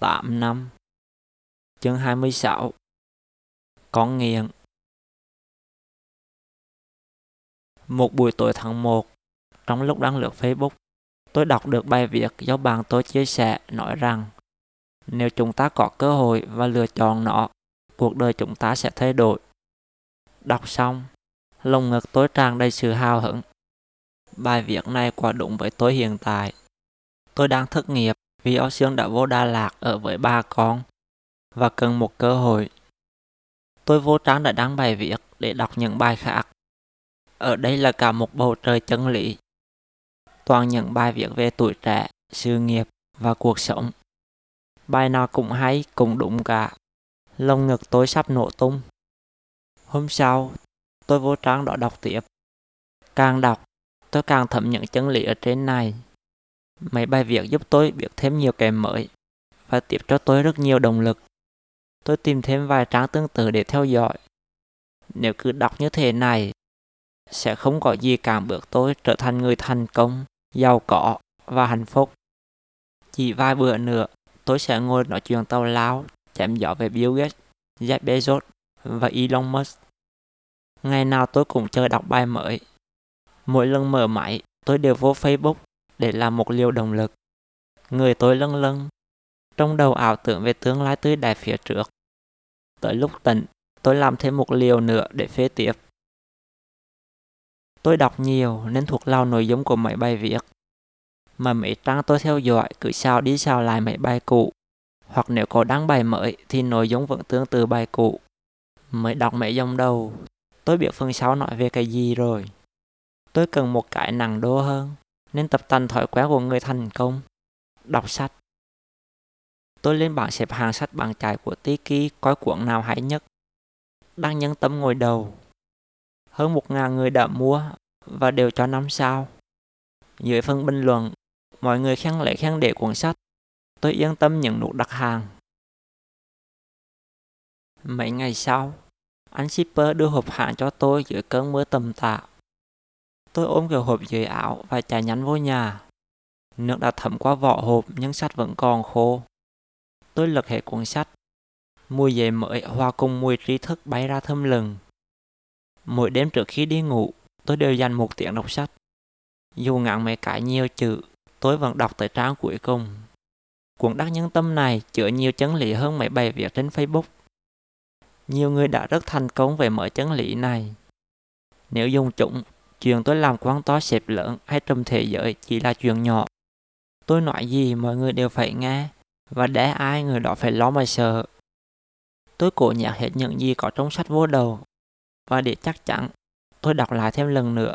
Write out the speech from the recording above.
8 năm. Chương 26 Con nghiện. Một buổi tối tháng 1 Trong lúc đang lướt Facebook, Tôi đọc được bài viết do bạn tôi chia sẻ nói rằng, Nếu chúng ta có cơ hội và lựa chọn nó, Cuộc đời chúng ta sẽ thay đổi. Đọc xong, Lồng ngực tôi tràn đầy sự hào hứng. Bài viết này quả đúng với tôi hiện tại. Tôi đang thất nghiệp vì Âu Sương đã vô Đà Lạt ở với ba con và cần một cơ hội. Tôi vô trang đã đăng bài viết để đọc những bài khác. Ở đây là cả một bầu trời chân lý. Toàn những bài viết về tuổi trẻ, sự nghiệp và cuộc sống. Bài nào cũng hay, cũng đúng cả. lông ngực tôi sắp nổ tung. Hôm sau, tôi vô trang đó đọc tiếp. Càng đọc, tôi càng thấm những chân lý ở trên này. Mấy bài viết giúp tôi biết thêm nhiều cái mới và tiếp cho tôi rất nhiều động lực. Tôi tìm thêm vài trang tương tự để theo dõi. Nếu cứ đọc như thế này, sẽ không có gì cản bước tôi trở thành người thành công, giàu có và hạnh phúc. Chỉ vài bữa nữa, tôi sẽ ngồi nói chuyện tàu lao, chém gió về Bill Gates, Jeff Bezos và Elon Musk. Ngày nào tôi cũng chờ đọc bài mới. Mỗi lần mở máy, tôi đều vô Facebook để làm một liều động lực. Người tôi lâng lâng, trong đầu ảo tưởng về tương lai tươi đẹp phía trước. Tới lúc tỉnh, tôi làm thêm một liều nữa để phê tiếp. Tôi đọc nhiều nên thuộc lòng nội dung của mấy bài viết. Mà mấy trang tôi theo dõi cứ sao đi sao lại mấy bài cũ. Hoặc nếu có đăng bài mới thì nội dung vẫn tương tự bài cũ. Mới đọc mấy dòng đầu, tôi biết phần sau nói về cái gì rồi. Tôi cần một cái nặng đô hơn nên tập tành thói quen của người thành công. Đọc sách Tôi lên bảng xếp hàng sách bằng chạy của Tiki coi cuộn nào hay nhất. Đang nhân tâm ngồi đầu. Hơn một ngàn người đã mua và đều cho năm sao. Dưới phần bình luận, mọi người khen lệ khen để cuốn sách. Tôi yên tâm nhận nút đặt hàng. Mấy ngày sau, anh shipper đưa hộp hàng cho tôi giữa cơn mưa tầm tạ. Tôi ôm cái hộp dưới áo và chạy nhắn vô nhà. Nước đã thấm qua vỏ hộp nhưng sách vẫn còn khô. Tôi lật hệ cuốn sách. Mùi giấy mới hòa cùng mùi tri thức bay ra thơm lừng. Mỗi đêm trước khi đi ngủ, tôi đều dành một tiếng đọc sách. Dù ngắn mấy cái nhiều chữ, tôi vẫn đọc tới trang cuối cùng. Cuốn đắc nhân tâm này chứa nhiều chân lý hơn mấy bài viết trên Facebook. Nhiều người đã rất thành công về mở chân lý này. Nếu dùng chúng Chuyện tôi làm quán to xếp lớn hay trong thế giới chỉ là chuyện nhỏ. Tôi nói gì mọi người đều phải nghe, và để ai người đó phải lo mà sợ. Tôi cố nhạc hết những gì có trong sách vô đầu, và để chắc chắn, tôi đọc lại thêm lần nữa